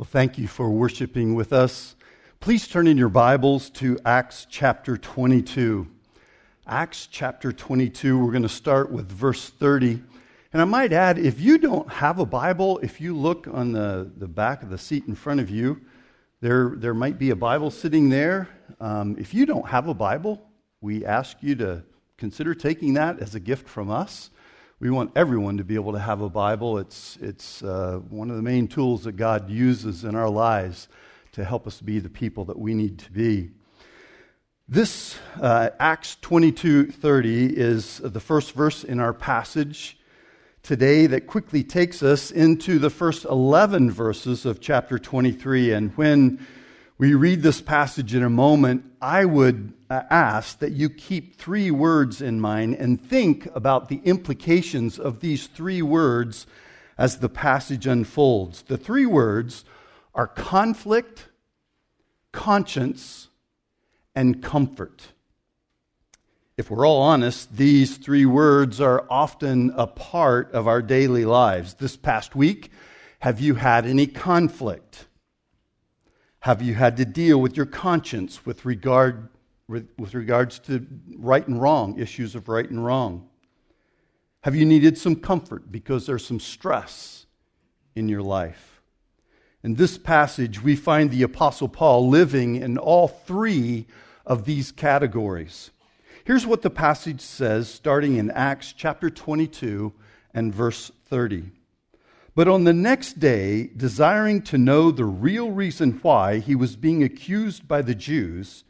Well, thank you for worshiping with us. Please turn in your Bibles to Acts chapter 22. Acts chapter 22, we're going to start with verse 30. And I might add, if you don't have a Bible, if you look on the, the back of the seat in front of you, there, there might be a Bible sitting there. Um, if you don't have a Bible, we ask you to consider taking that as a gift from us we want everyone to be able to have a Bible. It's, it's uh, one of the main tools that God uses in our lives to help us be the people that we need to be. This uh, Acts 22:30 is the first verse in our passage today that quickly takes us into the first 11 verses of chapter 23 and when we read this passage in a moment, I would uh, ask that you keep three words in mind and think about the implications of these three words as the passage unfolds. The three words are conflict, conscience, and comfort. If we're all honest, these three words are often a part of our daily lives. This past week, have you had any conflict? Have you had to deal with your conscience with, regard, with regards to right and wrong, issues of right and wrong? Have you needed some comfort because there's some stress in your life? In this passage, we find the Apostle Paul living in all three of these categories. Here's what the passage says, starting in Acts chapter 22 and verse 30. But on the next day, desiring to know the real reason why he was being accused by the Jews,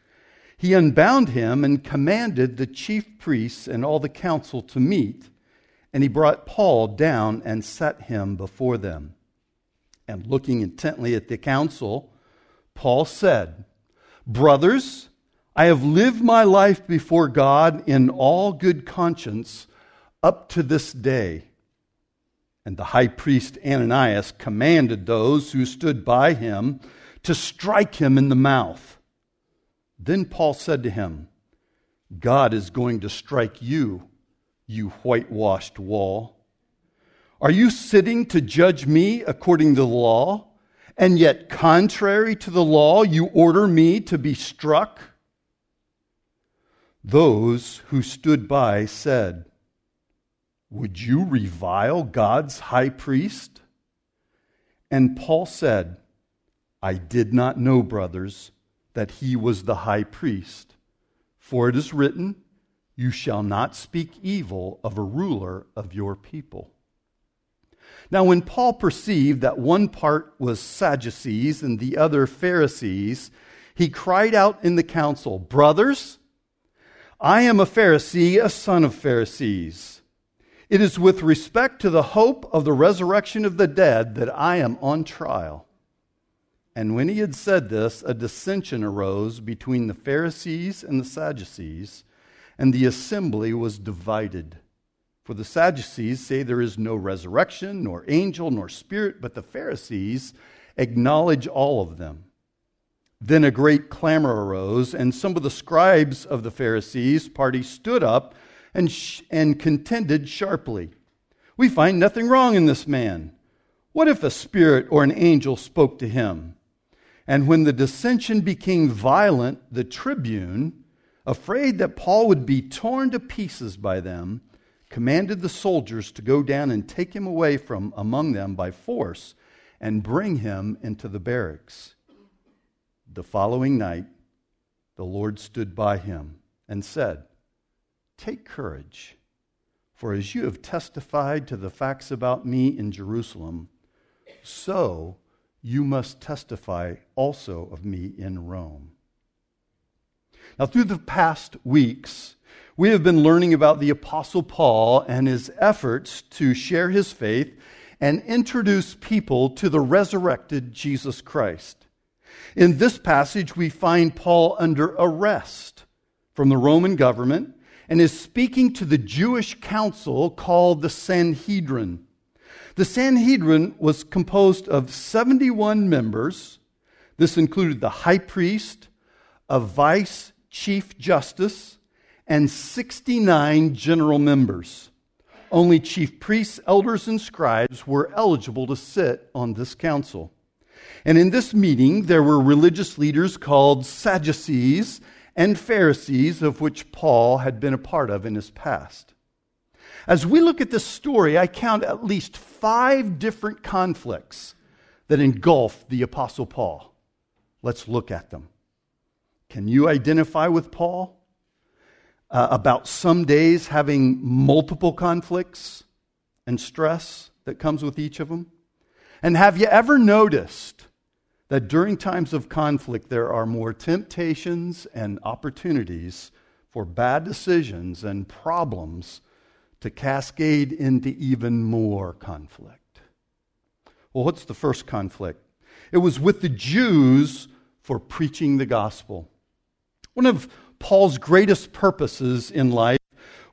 he unbound him and commanded the chief priests and all the council to meet. And he brought Paul down and set him before them. And looking intently at the council, Paul said, Brothers, I have lived my life before God in all good conscience up to this day. And the high priest Ananias commanded those who stood by him to strike him in the mouth. Then Paul said to him, God is going to strike you, you whitewashed wall. Are you sitting to judge me according to the law? And yet, contrary to the law, you order me to be struck? Those who stood by said, would you revile God's high priest? And Paul said, I did not know, brothers, that he was the high priest. For it is written, You shall not speak evil of a ruler of your people. Now, when Paul perceived that one part was Sadducees and the other Pharisees, he cried out in the council, Brothers, I am a Pharisee, a son of Pharisees. It is with respect to the hope of the resurrection of the dead that I am on trial. And when he had said this, a dissension arose between the Pharisees and the Sadducees, and the assembly was divided. For the Sadducees say there is no resurrection, nor angel, nor spirit, but the Pharisees acknowledge all of them. Then a great clamor arose, and some of the scribes of the Pharisees' party stood up and, sh- and contended sharply. We find nothing wrong in this man. What if a spirit or an angel spoke to him? And when the dissension became violent, the tribune, afraid that Paul would be torn to pieces by them, commanded the soldiers to go down and take him away from among them by force and bring him into the barracks. The following night, the Lord stood by him and said, Take courage, for as you have testified to the facts about me in Jerusalem, so you must testify also of me in Rome. Now, through the past weeks, we have been learning about the Apostle Paul and his efforts to share his faith and introduce people to the resurrected Jesus Christ. In this passage, we find Paul under arrest from the Roman government and is speaking to the Jewish council called the Sanhedrin. The Sanhedrin was composed of 71 members. This included the high priest, a vice chief justice, and 69 general members. Only chief priests, elders, and scribes were eligible to sit on this council. And in this meeting, there were religious leaders called Sadducees and Pharisees, of which Paul had been a part of in his past. As we look at this story, I count at least five different conflicts that engulf the Apostle Paul. Let's look at them. Can you identify with Paul uh, about some days having multiple conflicts and stress that comes with each of them? And have you ever noticed that during times of conflict, there are more temptations and opportunities for bad decisions and problems to cascade into even more conflict. Well, what's the first conflict? It was with the Jews for preaching the gospel. One of Paul's greatest purposes in life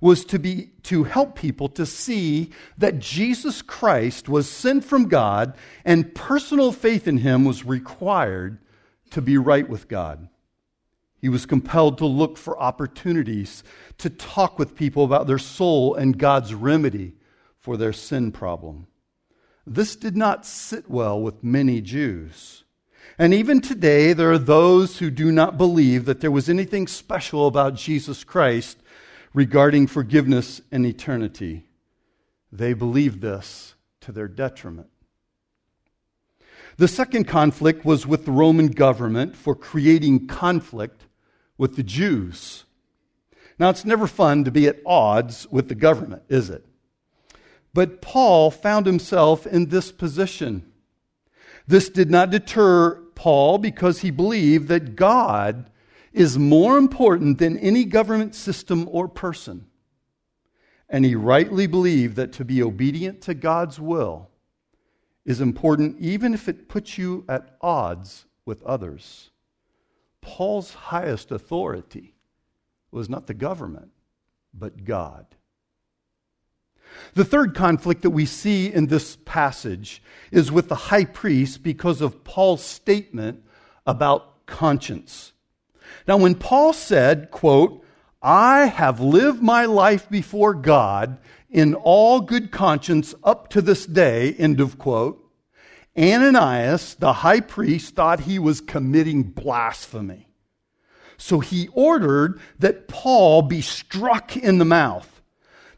was to be to help people to see that Jesus Christ was sent from God and personal faith in him was required to be right with God. He was compelled to look for opportunities to talk with people about their soul and God's remedy for their sin problem. This did not sit well with many Jews. And even today, there are those who do not believe that there was anything special about Jesus Christ regarding forgiveness and eternity. They believed this to their detriment. The second conflict was with the Roman government for creating conflict with the Jews. Now, it's never fun to be at odds with the government, is it? But Paul found himself in this position. This did not deter Paul because he believed that God is more important than any government system or person. And he rightly believed that to be obedient to God's will is important even if it puts you at odds with others. Paul's highest authority was not the government, but God. The third conflict that we see in this passage is with the high priest because of Paul's statement about conscience. Now, when Paul said, quote, I have lived my life before God in all good conscience up to this day, end of quote, Ananias, the high priest, thought he was committing blasphemy. So he ordered that Paul be struck in the mouth.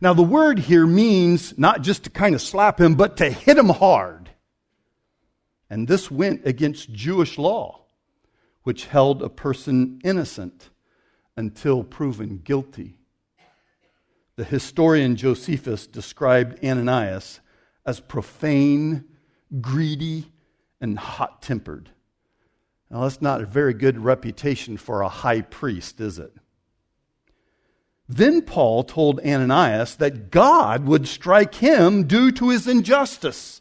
Now, the word here means not just to kind of slap him, but to hit him hard. And this went against Jewish law which held a person innocent until proven guilty. The historian Josephus described Ananias as profane, greedy, and hot tempered. Now, that's not a very good reputation for a high priest, is it? Then Paul told Ananias that God would strike him due to his injustice.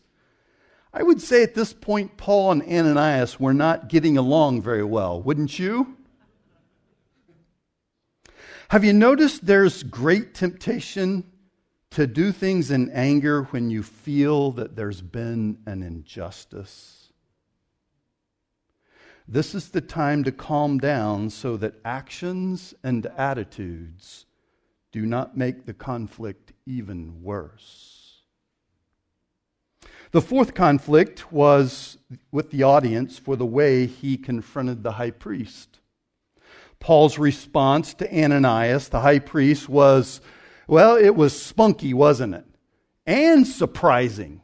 I would say at this point, Paul and Ananias were not getting along very well, wouldn't you? Have you noticed there's great temptation to do things in anger when you feel that there's been an injustice? This is the time to calm down so that actions and attitudes do not make the conflict even worse. The fourth conflict was with the audience for the way he confronted the high priest. Paul's response to Ananias, the high priest, was well, it was spunky, wasn't it? And surprising.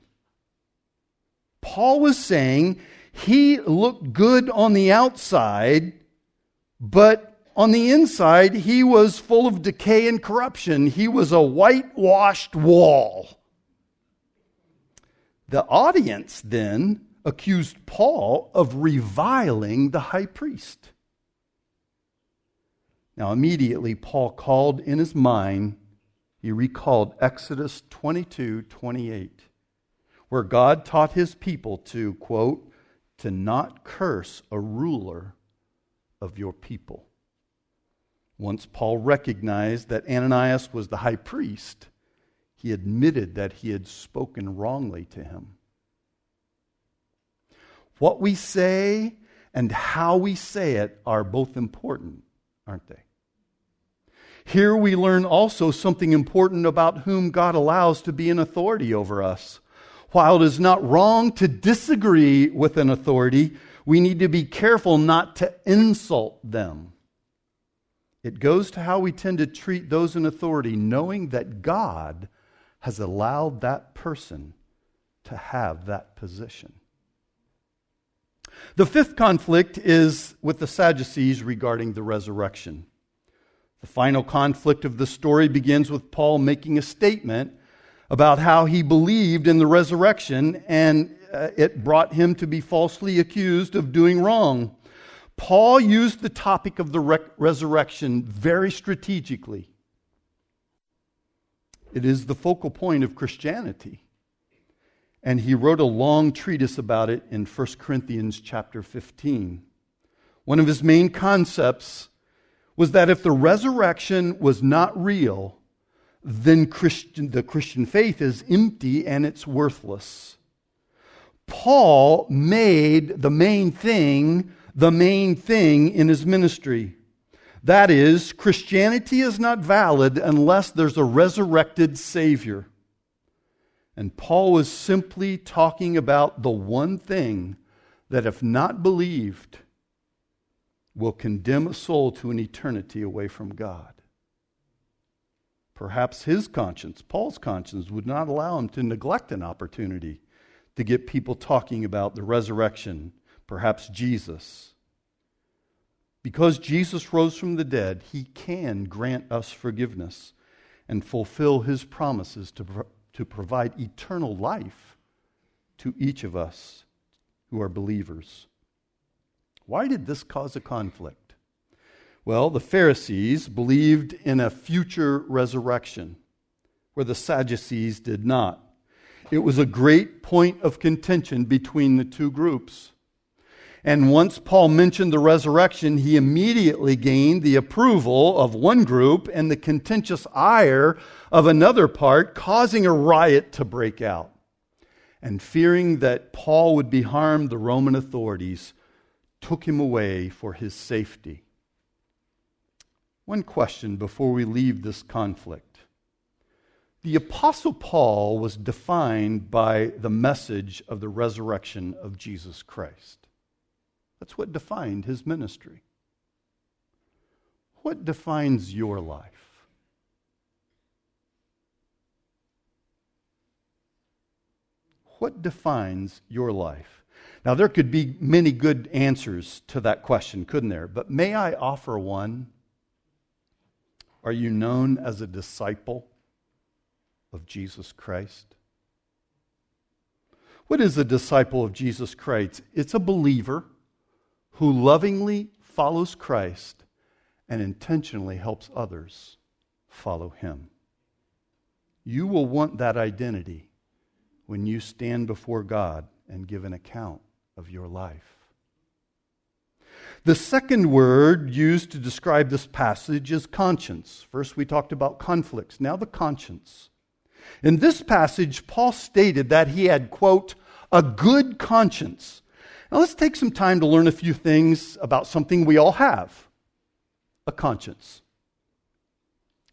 Paul was saying he looked good on the outside, but on the inside, he was full of decay and corruption. He was a whitewashed wall. The audience then accused Paul of reviling the high priest. Now, immediately, Paul called in his mind, he recalled Exodus 22 28, where God taught his people to, quote, to not curse a ruler of your people. Once Paul recognized that Ananias was the high priest, he admitted that he had spoken wrongly to him. What we say and how we say it are both important, aren't they? Here we learn also something important about whom God allows to be an authority over us. While it is not wrong to disagree with an authority, we need to be careful not to insult them. It goes to how we tend to treat those in authority, knowing that God has allowed that person to have that position. The fifth conflict is with the Sadducees regarding the resurrection. The final conflict of the story begins with Paul making a statement about how he believed in the resurrection and uh, it brought him to be falsely accused of doing wrong. Paul used the topic of the re- resurrection very strategically. It is the focal point of Christianity. And he wrote a long treatise about it in 1 Corinthians chapter 15. One of his main concepts was that if the resurrection was not real, then Christian, the Christian faith is empty and it's worthless. Paul made the main thing the main thing in his ministry. That is, Christianity is not valid unless there's a resurrected Savior. And Paul was simply talking about the one thing that, if not believed, will condemn a soul to an eternity away from God. Perhaps his conscience, Paul's conscience, would not allow him to neglect an opportunity to get people talking about the resurrection, perhaps Jesus. Because Jesus rose from the dead, he can grant us forgiveness and fulfill his promises to, to provide eternal life to each of us who are believers. Why did this cause a conflict? Well, the Pharisees believed in a future resurrection, where the Sadducees did not. It was a great point of contention between the two groups. And once Paul mentioned the resurrection, he immediately gained the approval of one group and the contentious ire of another part, causing a riot to break out. And fearing that Paul would be harmed, the Roman authorities took him away for his safety. One question before we leave this conflict. The Apostle Paul was defined by the message of the resurrection of Jesus Christ. That's what defined his ministry. What defines your life? What defines your life? Now, there could be many good answers to that question, couldn't there? But may I offer one? Are you known as a disciple of Jesus Christ? What is a disciple of Jesus Christ? It's a believer who lovingly follows Christ and intentionally helps others follow him. You will want that identity when you stand before God and give an account of your life. The second word used to describe this passage is conscience. First, we talked about conflicts. Now, the conscience. In this passage, Paul stated that he had, quote, a good conscience. Now, let's take some time to learn a few things about something we all have a conscience.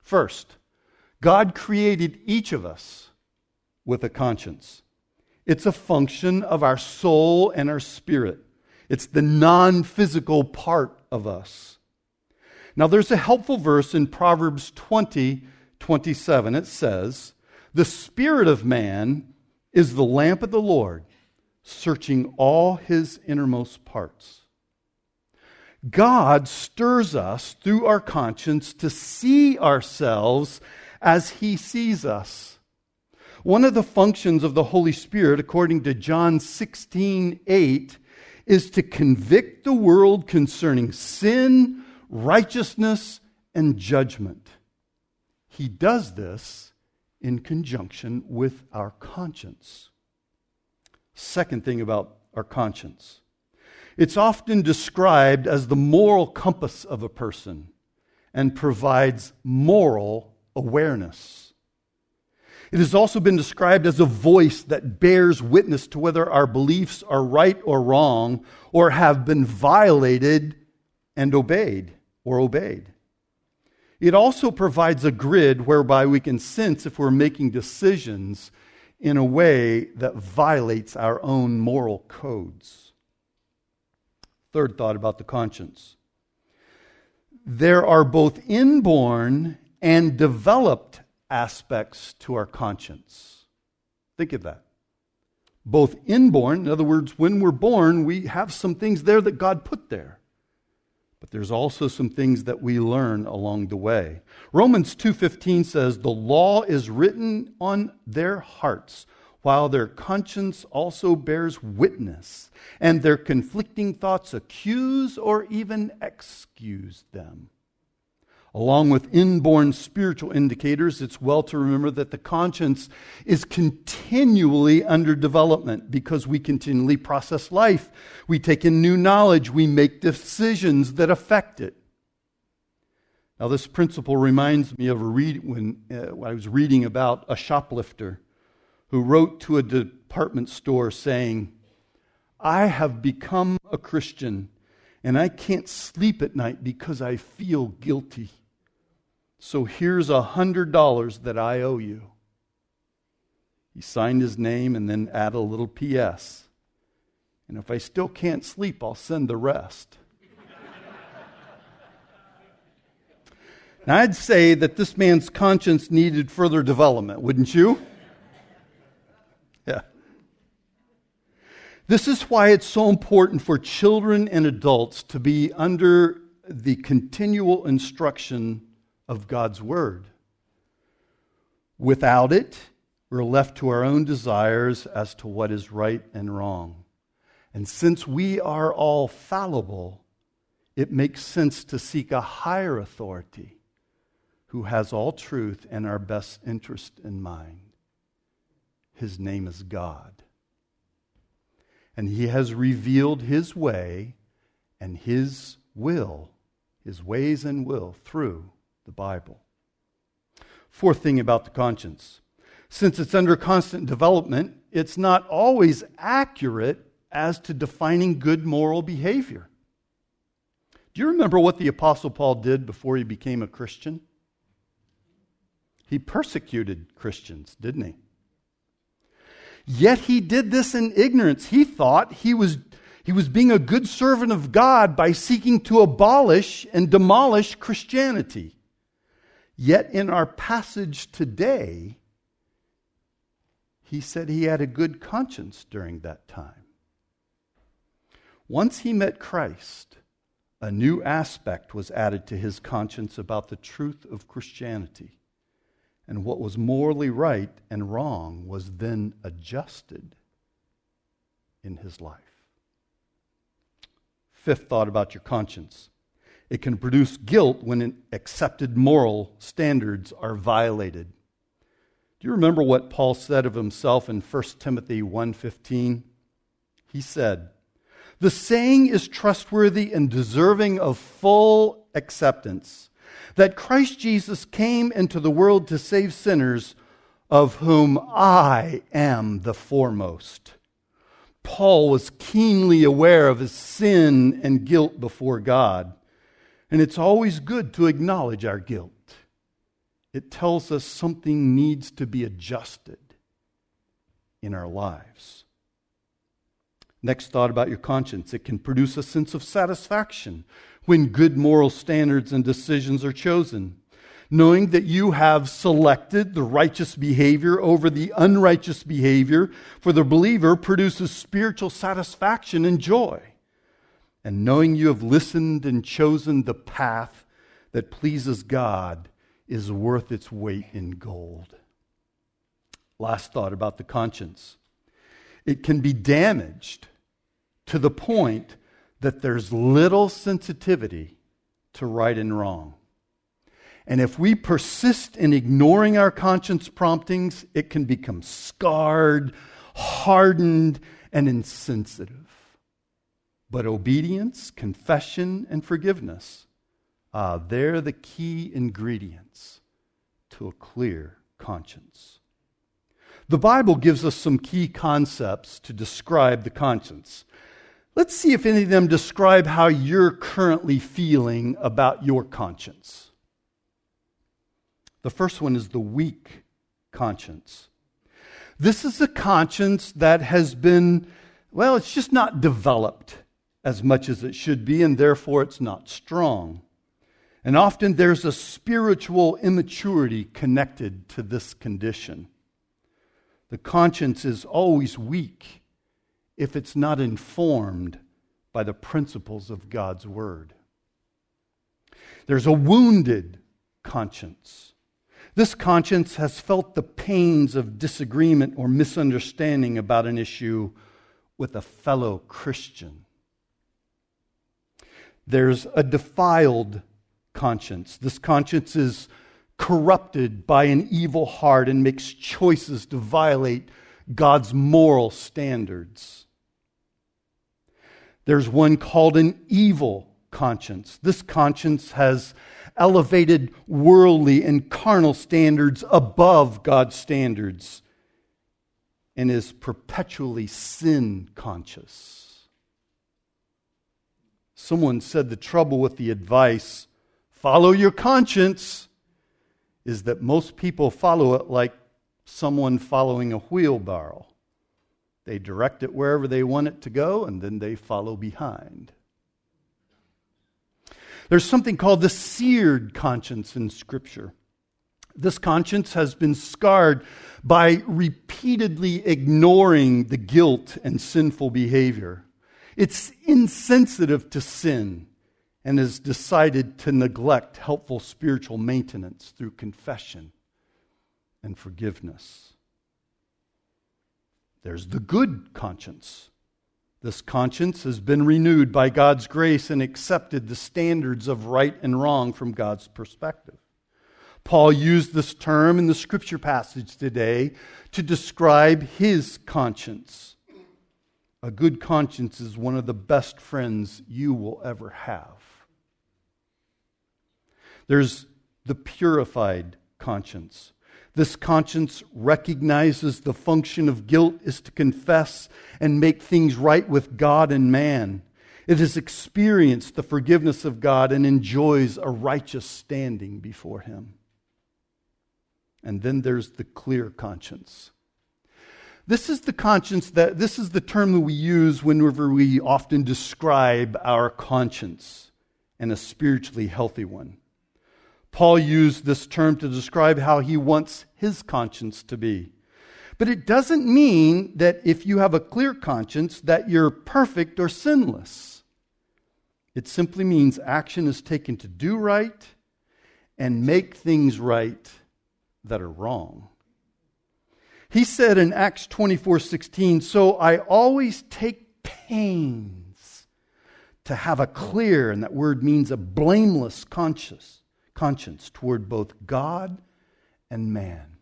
First, God created each of us with a conscience. It's a function of our soul and our spirit. It's the non physical part of us. Now, there's a helpful verse in Proverbs 20 27. It says, The spirit of man is the lamp of the Lord, searching all his innermost parts. God stirs us through our conscience to see ourselves as he sees us. One of the functions of the Holy Spirit, according to John 16 8, is to convict the world concerning sin, righteousness, and judgment. He does this in conjunction with our conscience. Second thing about our conscience it's often described as the moral compass of a person and provides moral awareness. It has also been described as a voice that bears witness to whether our beliefs are right or wrong, or have been violated and obeyed or obeyed. It also provides a grid whereby we can sense if we're making decisions in a way that violates our own moral codes. Third thought about the conscience there are both inborn and developed aspects to our conscience. Think of that. Both inborn, in other words, when we're born, we have some things there that God put there. But there's also some things that we learn along the way. Romans 2:15 says, "The law is written on their hearts, while their conscience also bears witness, and their conflicting thoughts accuse or even excuse them." Along with inborn spiritual indicators, it's well to remember that the conscience is continually under development because we continually process life. We take in new knowledge. We make decisions that affect it. Now, this principle reminds me of a read when, uh, when I was reading about a shoplifter who wrote to a department store saying, I have become a Christian and I can't sleep at night because I feel guilty. So here's a $100 that I owe you. He signed his name and then added a little P.S. And if I still can't sleep, I'll send the rest. now, I'd say that this man's conscience needed further development, wouldn't you? Yeah. This is why it's so important for children and adults to be under the continual instruction of God's Word. Without it, we're left to our own desires as to what is right and wrong. And since we are all fallible, it makes sense to seek a higher authority who has all truth and our best interest in mind. His name is God. And He has revealed His way and His will, His ways and will through the Bible. Fourth thing about the conscience since it's under constant development, it's not always accurate as to defining good moral behavior. Do you remember what the Apostle Paul did before he became a Christian? He persecuted Christians, didn't he? Yet he did this in ignorance. He thought he was, he was being a good servant of God by seeking to abolish and demolish Christianity. Yet in our passage today, he said he had a good conscience during that time. Once he met Christ, a new aspect was added to his conscience about the truth of Christianity. And what was morally right and wrong was then adjusted in his life. Fifth thought about your conscience it can produce guilt when accepted moral standards are violated. Do you remember what Paul said of himself in 1 Timothy 1:15? He said, "The saying is trustworthy and deserving of full acceptance, that Christ Jesus came into the world to save sinners, of whom I am the foremost." Paul was keenly aware of his sin and guilt before God. And it's always good to acknowledge our guilt. It tells us something needs to be adjusted in our lives. Next thought about your conscience it can produce a sense of satisfaction when good moral standards and decisions are chosen. Knowing that you have selected the righteous behavior over the unrighteous behavior for the believer produces spiritual satisfaction and joy and knowing you have listened and chosen the path that pleases God is worth its weight in gold. Last thought about the conscience it can be damaged to the point that there's little sensitivity to right and wrong. And if we persist in ignoring our conscience promptings, it can become scarred, hardened, and insensitive. But obedience, confession, and forgiveness, uh, they're the key ingredients to a clear conscience. The Bible gives us some key concepts to describe the conscience. Let's see if any of them describe how you're currently feeling about your conscience. The first one is the weak conscience. This is a conscience that has been, well, it's just not developed as much as it should be, and therefore it's not strong. And often there's a spiritual immaturity connected to this condition. The conscience is always weak if it's not informed by the principles of God's Word. There's a wounded conscience. This conscience has felt the pains of disagreement or misunderstanding about an issue with a fellow Christian. There's a defiled conscience. This conscience is corrupted by an evil heart and makes choices to violate God's moral standards. There's one called an evil conscience. This conscience has elevated worldly and carnal standards above God's standards and is perpetually sin conscious. Someone said the trouble with the advice, follow your conscience, is that most people follow it like someone following a wheelbarrow. They direct it wherever they want it to go, and then they follow behind. There's something called the seared conscience in Scripture. This conscience has been scarred by repeatedly ignoring the guilt and sinful behavior. It's insensitive to sin and has decided to neglect helpful spiritual maintenance through confession and forgiveness. There's the good conscience. This conscience has been renewed by God's grace and accepted the standards of right and wrong from God's perspective. Paul used this term in the scripture passage today to describe his conscience. A good conscience is one of the best friends you will ever have. There's the purified conscience. This conscience recognizes the function of guilt is to confess and make things right with God and man. It has experienced the forgiveness of God and enjoys a righteous standing before Him. And then there's the clear conscience. This is the conscience that, this is the term that we use whenever we often describe our conscience and a spiritually healthy one. Paul used this term to describe how he wants his conscience to be. But it doesn't mean that if you have a clear conscience that you're perfect or sinless. It simply means action is taken to do right and make things right that are wrong. He said in Acts 24 16, So I always take pains to have a clear, and that word means a blameless conscience conscience toward both God and man.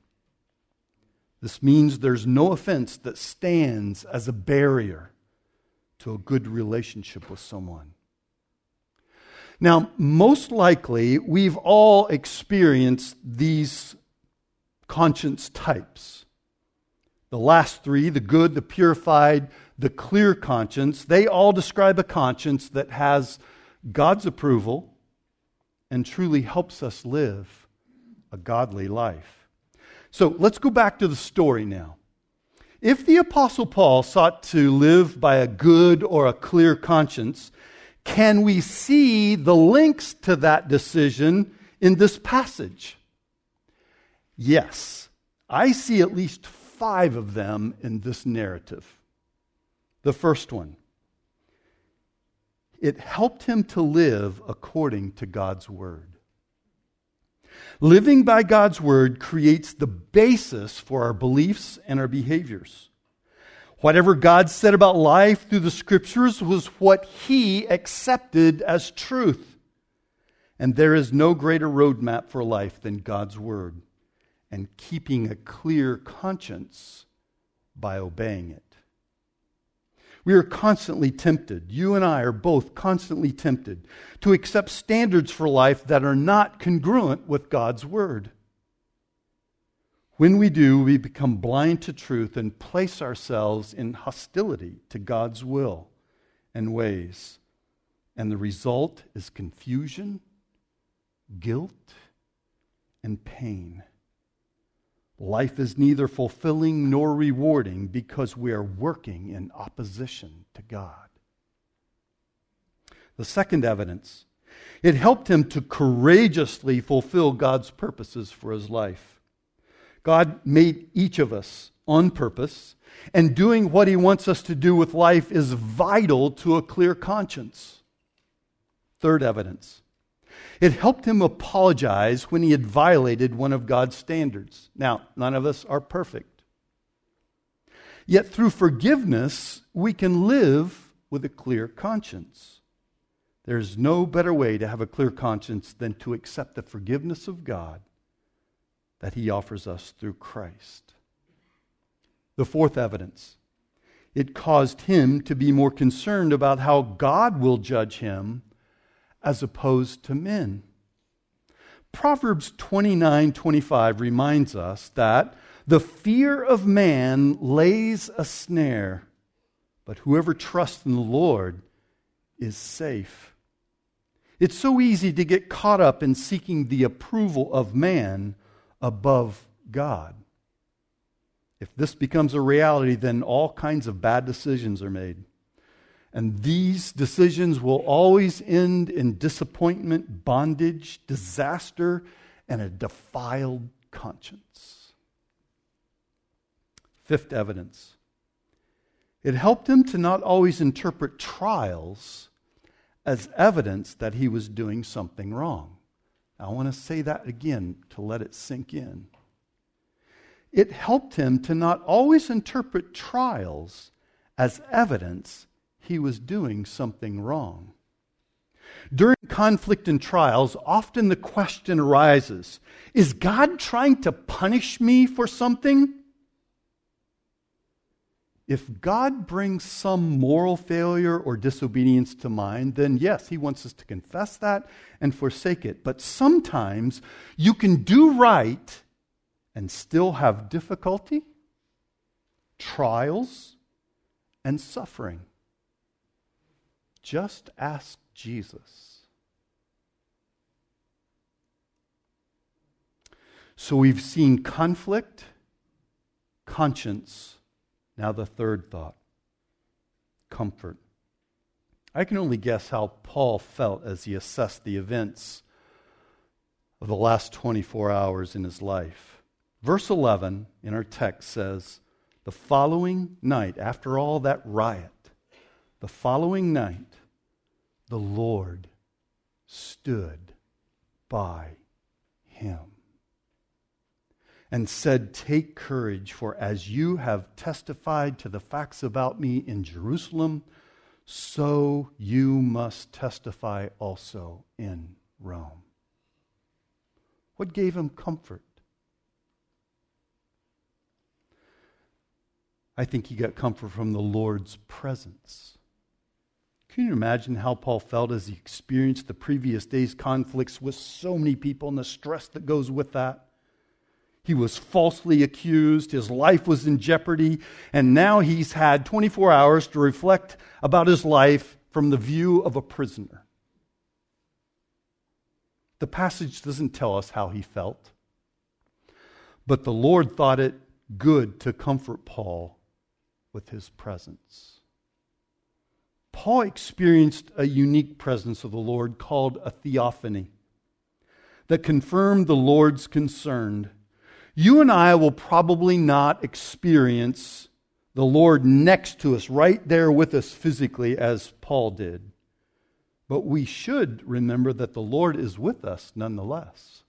This means there's no offense that stands as a barrier to a good relationship with someone. Now, most likely, we've all experienced these conscience types. The last three, the good, the purified, the clear conscience, they all describe a conscience that has God's approval and truly helps us live a godly life. So let's go back to the story now. If the Apostle Paul sought to live by a good or a clear conscience, can we see the links to that decision in this passage? Yes. I see at least five of them in this narrative. The first one it helped him to live according to God's word. Living by God's word creates the basis for our beliefs and our behaviors. Whatever God said about life through the scriptures was what he accepted as truth. And there is no greater roadmap for life than God's word and keeping a clear conscience by obeying it. We are constantly tempted, you and I are both constantly tempted, to accept standards for life that are not congruent with God's Word. When we do, we become blind to truth and place ourselves in hostility to God's will and ways. And the result is confusion, guilt, and pain. Life is neither fulfilling nor rewarding because we are working in opposition to God. The second evidence it helped him to courageously fulfill God's purposes for his life. God made each of us on purpose, and doing what he wants us to do with life is vital to a clear conscience. Third evidence it helped him apologize when he had violated one of God's standards. Now, none of us are perfect. Yet through forgiveness, we can live with a clear conscience. There's no better way to have a clear conscience than to accept the forgiveness of God that he offers us through Christ. The fourth evidence it caused him to be more concerned about how God will judge him as opposed to men. Proverbs 29 25 reminds us that the fear of man lays a snare, but whoever trusts in the Lord is safe. It's so easy to get caught up in seeking the approval of man above God. If this becomes a reality, then all kinds of bad decisions are made. And these decisions will always end in disappointment, bondage, disaster, and a defiled conscience. Fifth evidence it helped him to not always interpret trials as evidence that he was doing something wrong. I want to say that again to let it sink in. It helped him to not always interpret trials as evidence he was doing something wrong. During conflict and trials, often the question arises Is God trying to punish me for something? If God brings some moral failure or disobedience to mind, then yes, He wants us to confess that and forsake it. But sometimes you can do right and still have difficulty, trials, and suffering. Just ask Jesus. So we've seen conflict, conscience. Now, the third thought comfort. I can only guess how Paul felt as he assessed the events of the last 24 hours in his life. Verse 11 in our text says, The following night, after all that riot, the following night, the Lord stood by him and said, Take courage, for as you have testified to the facts about me in Jerusalem, so you must testify also in Rome. What gave him comfort? I think he got comfort from the Lord's presence. Can you imagine how Paul felt as he experienced the previous day's conflicts with so many people and the stress that goes with that? He was falsely accused, his life was in jeopardy, and now he's had 24 hours to reflect about his life from the view of a prisoner. The passage doesn't tell us how he felt, but the Lord thought it good to comfort Paul with his presence. Paul experienced a unique presence of the Lord called a theophany that confirmed the Lord's concern. You and I will probably not experience the Lord next to us, right there with us physically, as Paul did. But we should remember that the Lord is with us nonetheless.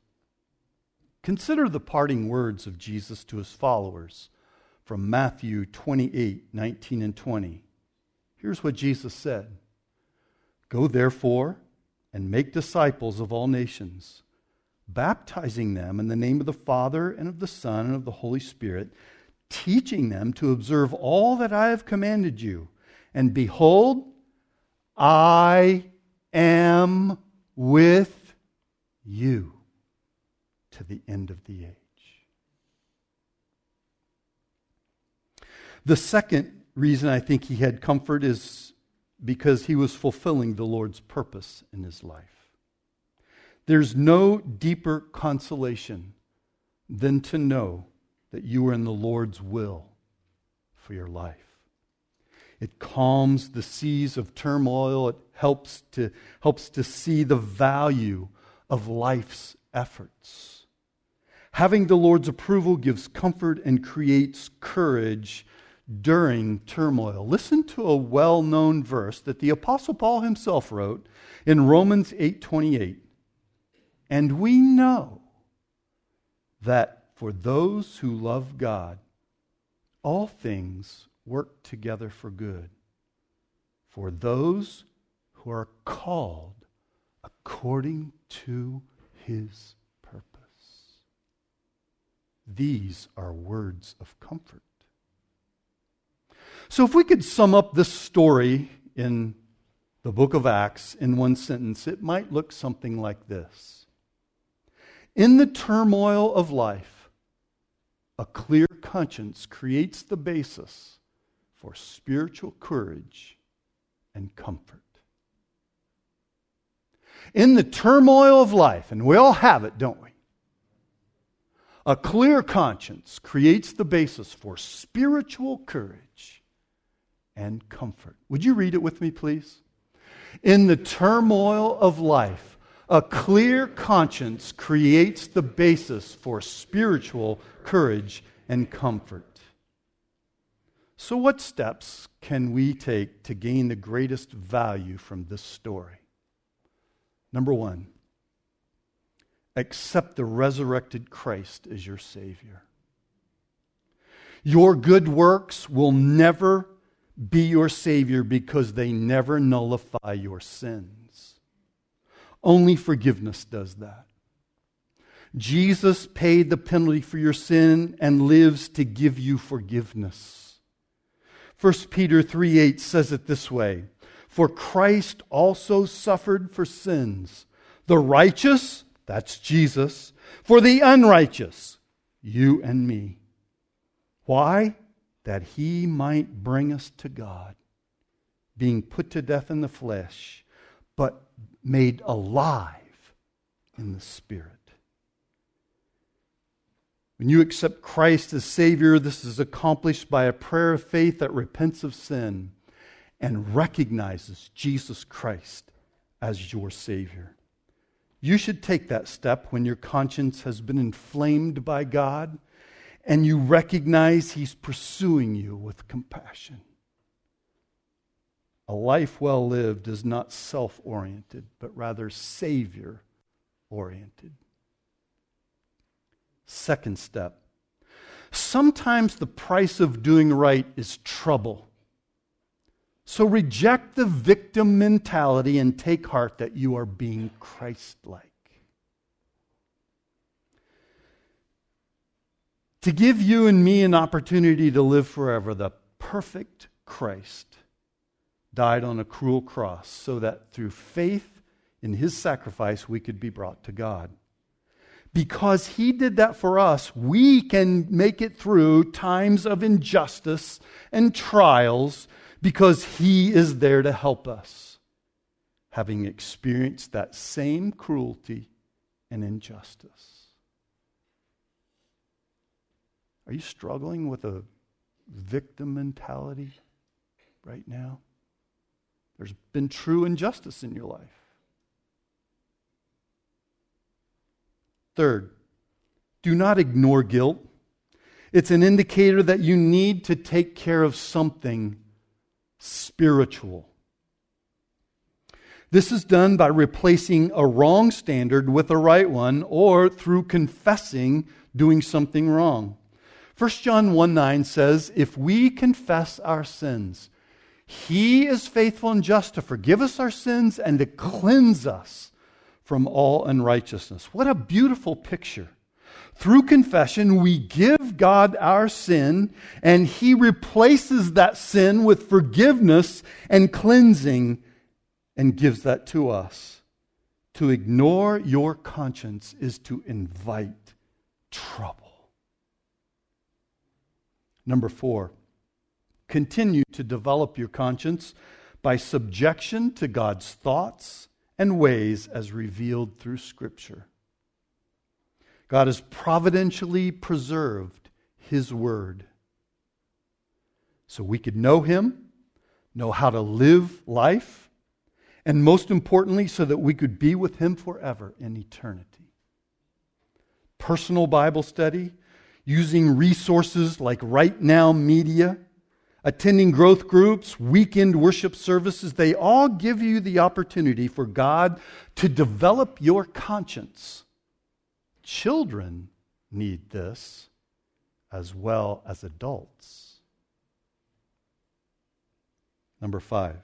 Consider the parting words of Jesus to his followers from Matthew 28 19 and 20. Here's what Jesus said Go therefore and make disciples of all nations, baptizing them in the name of the Father and of the Son and of the Holy Spirit, teaching them to observe all that I have commanded you. And behold, I am with you to the end of the age. The second reason I think he had comfort is because he was fulfilling the Lord's purpose in his life. There's no deeper consolation than to know that you are in the Lord's will for your life. It calms the seas of turmoil. It helps to, helps to see the value of life's efforts. Having the Lord's approval gives comfort and creates courage during turmoil. Listen to a well-known verse that the apostle Paul himself wrote in Romans 8:28. And we know that for those who love God, all things work together for good for those who are called according to his purpose. These are words of comfort. So, if we could sum up this story in the book of Acts in one sentence, it might look something like this In the turmoil of life, a clear conscience creates the basis for spiritual courage and comfort. In the turmoil of life, and we all have it, don't we? A clear conscience creates the basis for spiritual courage and comfort. Would you read it with me, please? In the turmoil of life, a clear conscience creates the basis for spiritual courage and comfort. So, what steps can we take to gain the greatest value from this story? Number one, accept the resurrected Christ as your Savior. Your good works will never be your Savior because they never nullify your sins. Only forgiveness does that. Jesus paid the penalty for your sin and lives to give you forgiveness. 1 Peter 3 8 says it this way For Christ also suffered for sins, the righteous, that's Jesus, for the unrighteous, you and me. Why? That he might bring us to God, being put to death in the flesh, but made alive in the Spirit. When you accept Christ as Savior, this is accomplished by a prayer of faith that repents of sin and recognizes Jesus Christ as your Savior. You should take that step when your conscience has been inflamed by God and you recognize He's pursuing you with compassion. A life well lived is not self oriented, but rather Savior oriented. Second step sometimes the price of doing right is trouble. So reject the victim mentality and take heart that you are being Christ like. To give you and me an opportunity to live forever, the perfect Christ died on a cruel cross so that through faith in his sacrifice we could be brought to God. Because he did that for us, we can make it through times of injustice and trials because he is there to help us, having experienced that same cruelty and injustice. Are you struggling with a victim mentality right now? There's been true injustice in your life. Third, do not ignore guilt. It's an indicator that you need to take care of something spiritual. This is done by replacing a wrong standard with a right one or through confessing doing something wrong. 1 John 1 9 says, If we confess our sins, he is faithful and just to forgive us our sins and to cleanse us from all unrighteousness. What a beautiful picture. Through confession, we give God our sin, and He replaces that sin with forgiveness and cleansing and gives that to us. To ignore your conscience is to invite trouble. Number four, continue to develop your conscience by subjection to God's thoughts and ways as revealed through Scripture. God has providentially preserved His Word so we could know Him, know how to live life, and most importantly, so that we could be with Him forever in eternity. Personal Bible study, using resources like Right Now Media, attending growth groups, weekend worship services, they all give you the opportunity for God to develop your conscience. Children need this as well as adults. Number five,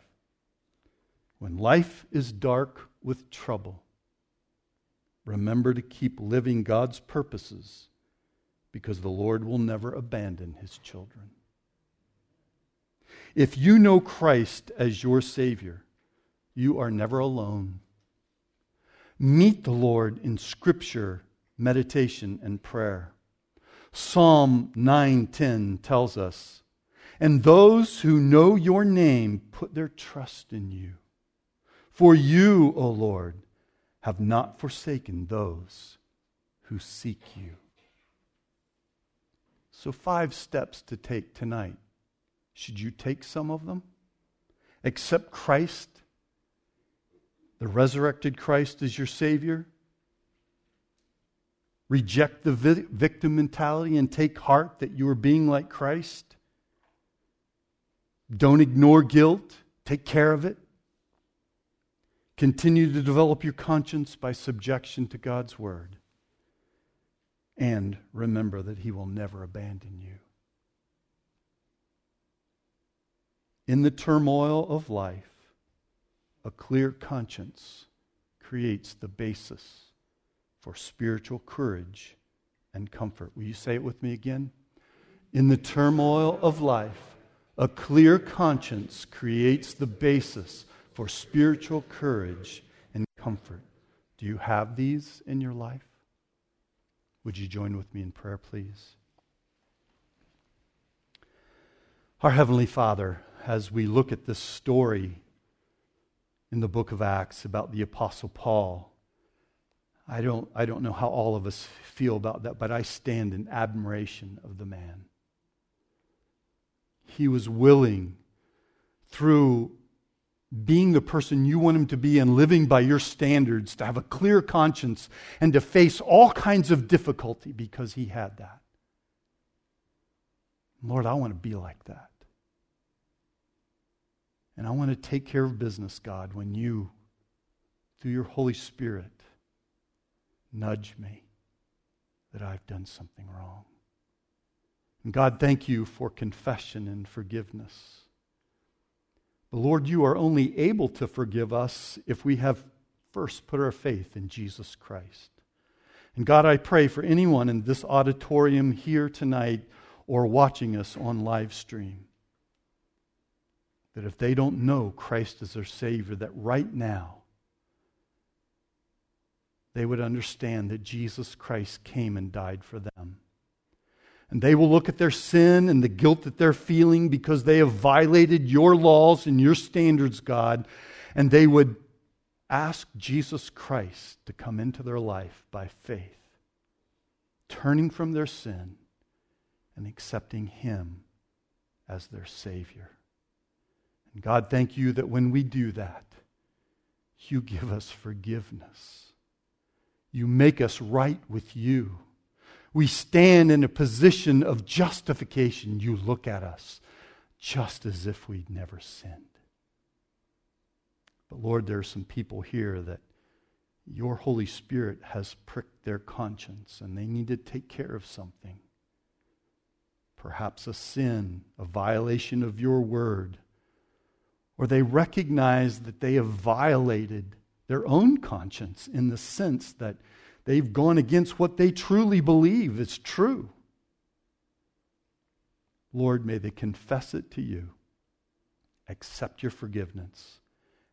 when life is dark with trouble, remember to keep living God's purposes because the Lord will never abandon his children. If you know Christ as your Savior, you are never alone. Meet the Lord in Scripture, meditation, and prayer. Psalm 9:10 tells us, "And those who know your name put their trust in you. For you, O Lord, have not forsaken those who seek you." So five steps to take tonight should you take some of them? Accept Christ, the resurrected Christ, as your Savior? Reject the vi- victim mentality and take heart that you are being like Christ? Don't ignore guilt, take care of it. Continue to develop your conscience by subjection to God's Word. And remember that He will never abandon you. In the turmoil of life, a clear conscience creates the basis for spiritual courage and comfort. Will you say it with me again? In the turmoil of life, a clear conscience creates the basis for spiritual courage and comfort. Do you have these in your life? Would you join with me in prayer, please? Our Heavenly Father, as we look at this story in the book of Acts about the Apostle Paul. I don't, I don't know how all of us feel about that, but I stand in admiration of the man. He was willing, through being the person you want him to be and living by your standards, to have a clear conscience and to face all kinds of difficulty because he had that. Lord, I want to be like that. And I want to take care of business, God, when you, through your Holy Spirit, nudge me that I've done something wrong. And God, thank you for confession and forgiveness. But Lord, you are only able to forgive us if we have first put our faith in Jesus Christ. And God, I pray for anyone in this auditorium here tonight or watching us on live stream that if they don't know Christ as their Savior, that right now they would understand that Jesus Christ came and died for them. And they will look at their sin and the guilt that they're feeling because they have violated your laws and your standards, God, and they would ask Jesus Christ to come into their life by faith, turning from their sin and accepting Him as their Savior. And God, thank you that when we do that, you give us forgiveness. You make us right with you. We stand in a position of justification. You look at us just as if we'd never sinned. But Lord, there are some people here that your Holy Spirit has pricked their conscience and they need to take care of something. Perhaps a sin, a violation of your word or they recognize that they have violated their own conscience in the sense that they've gone against what they truly believe is true. Lord, may they confess it to you, accept your forgiveness,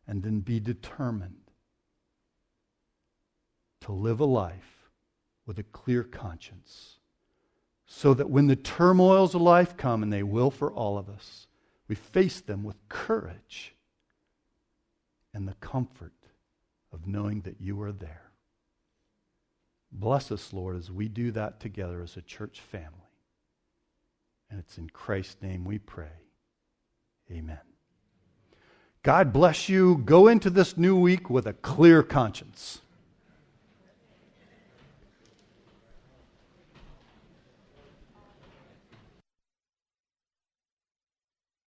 and then be determined to live a life with a clear conscience so that when the turmoils of life come, and they will for all of us, we face them with courage and the comfort of knowing that you are there. Bless us, Lord, as we do that together as a church family. And it's in Christ's name we pray. Amen. God bless you. Go into this new week with a clear conscience.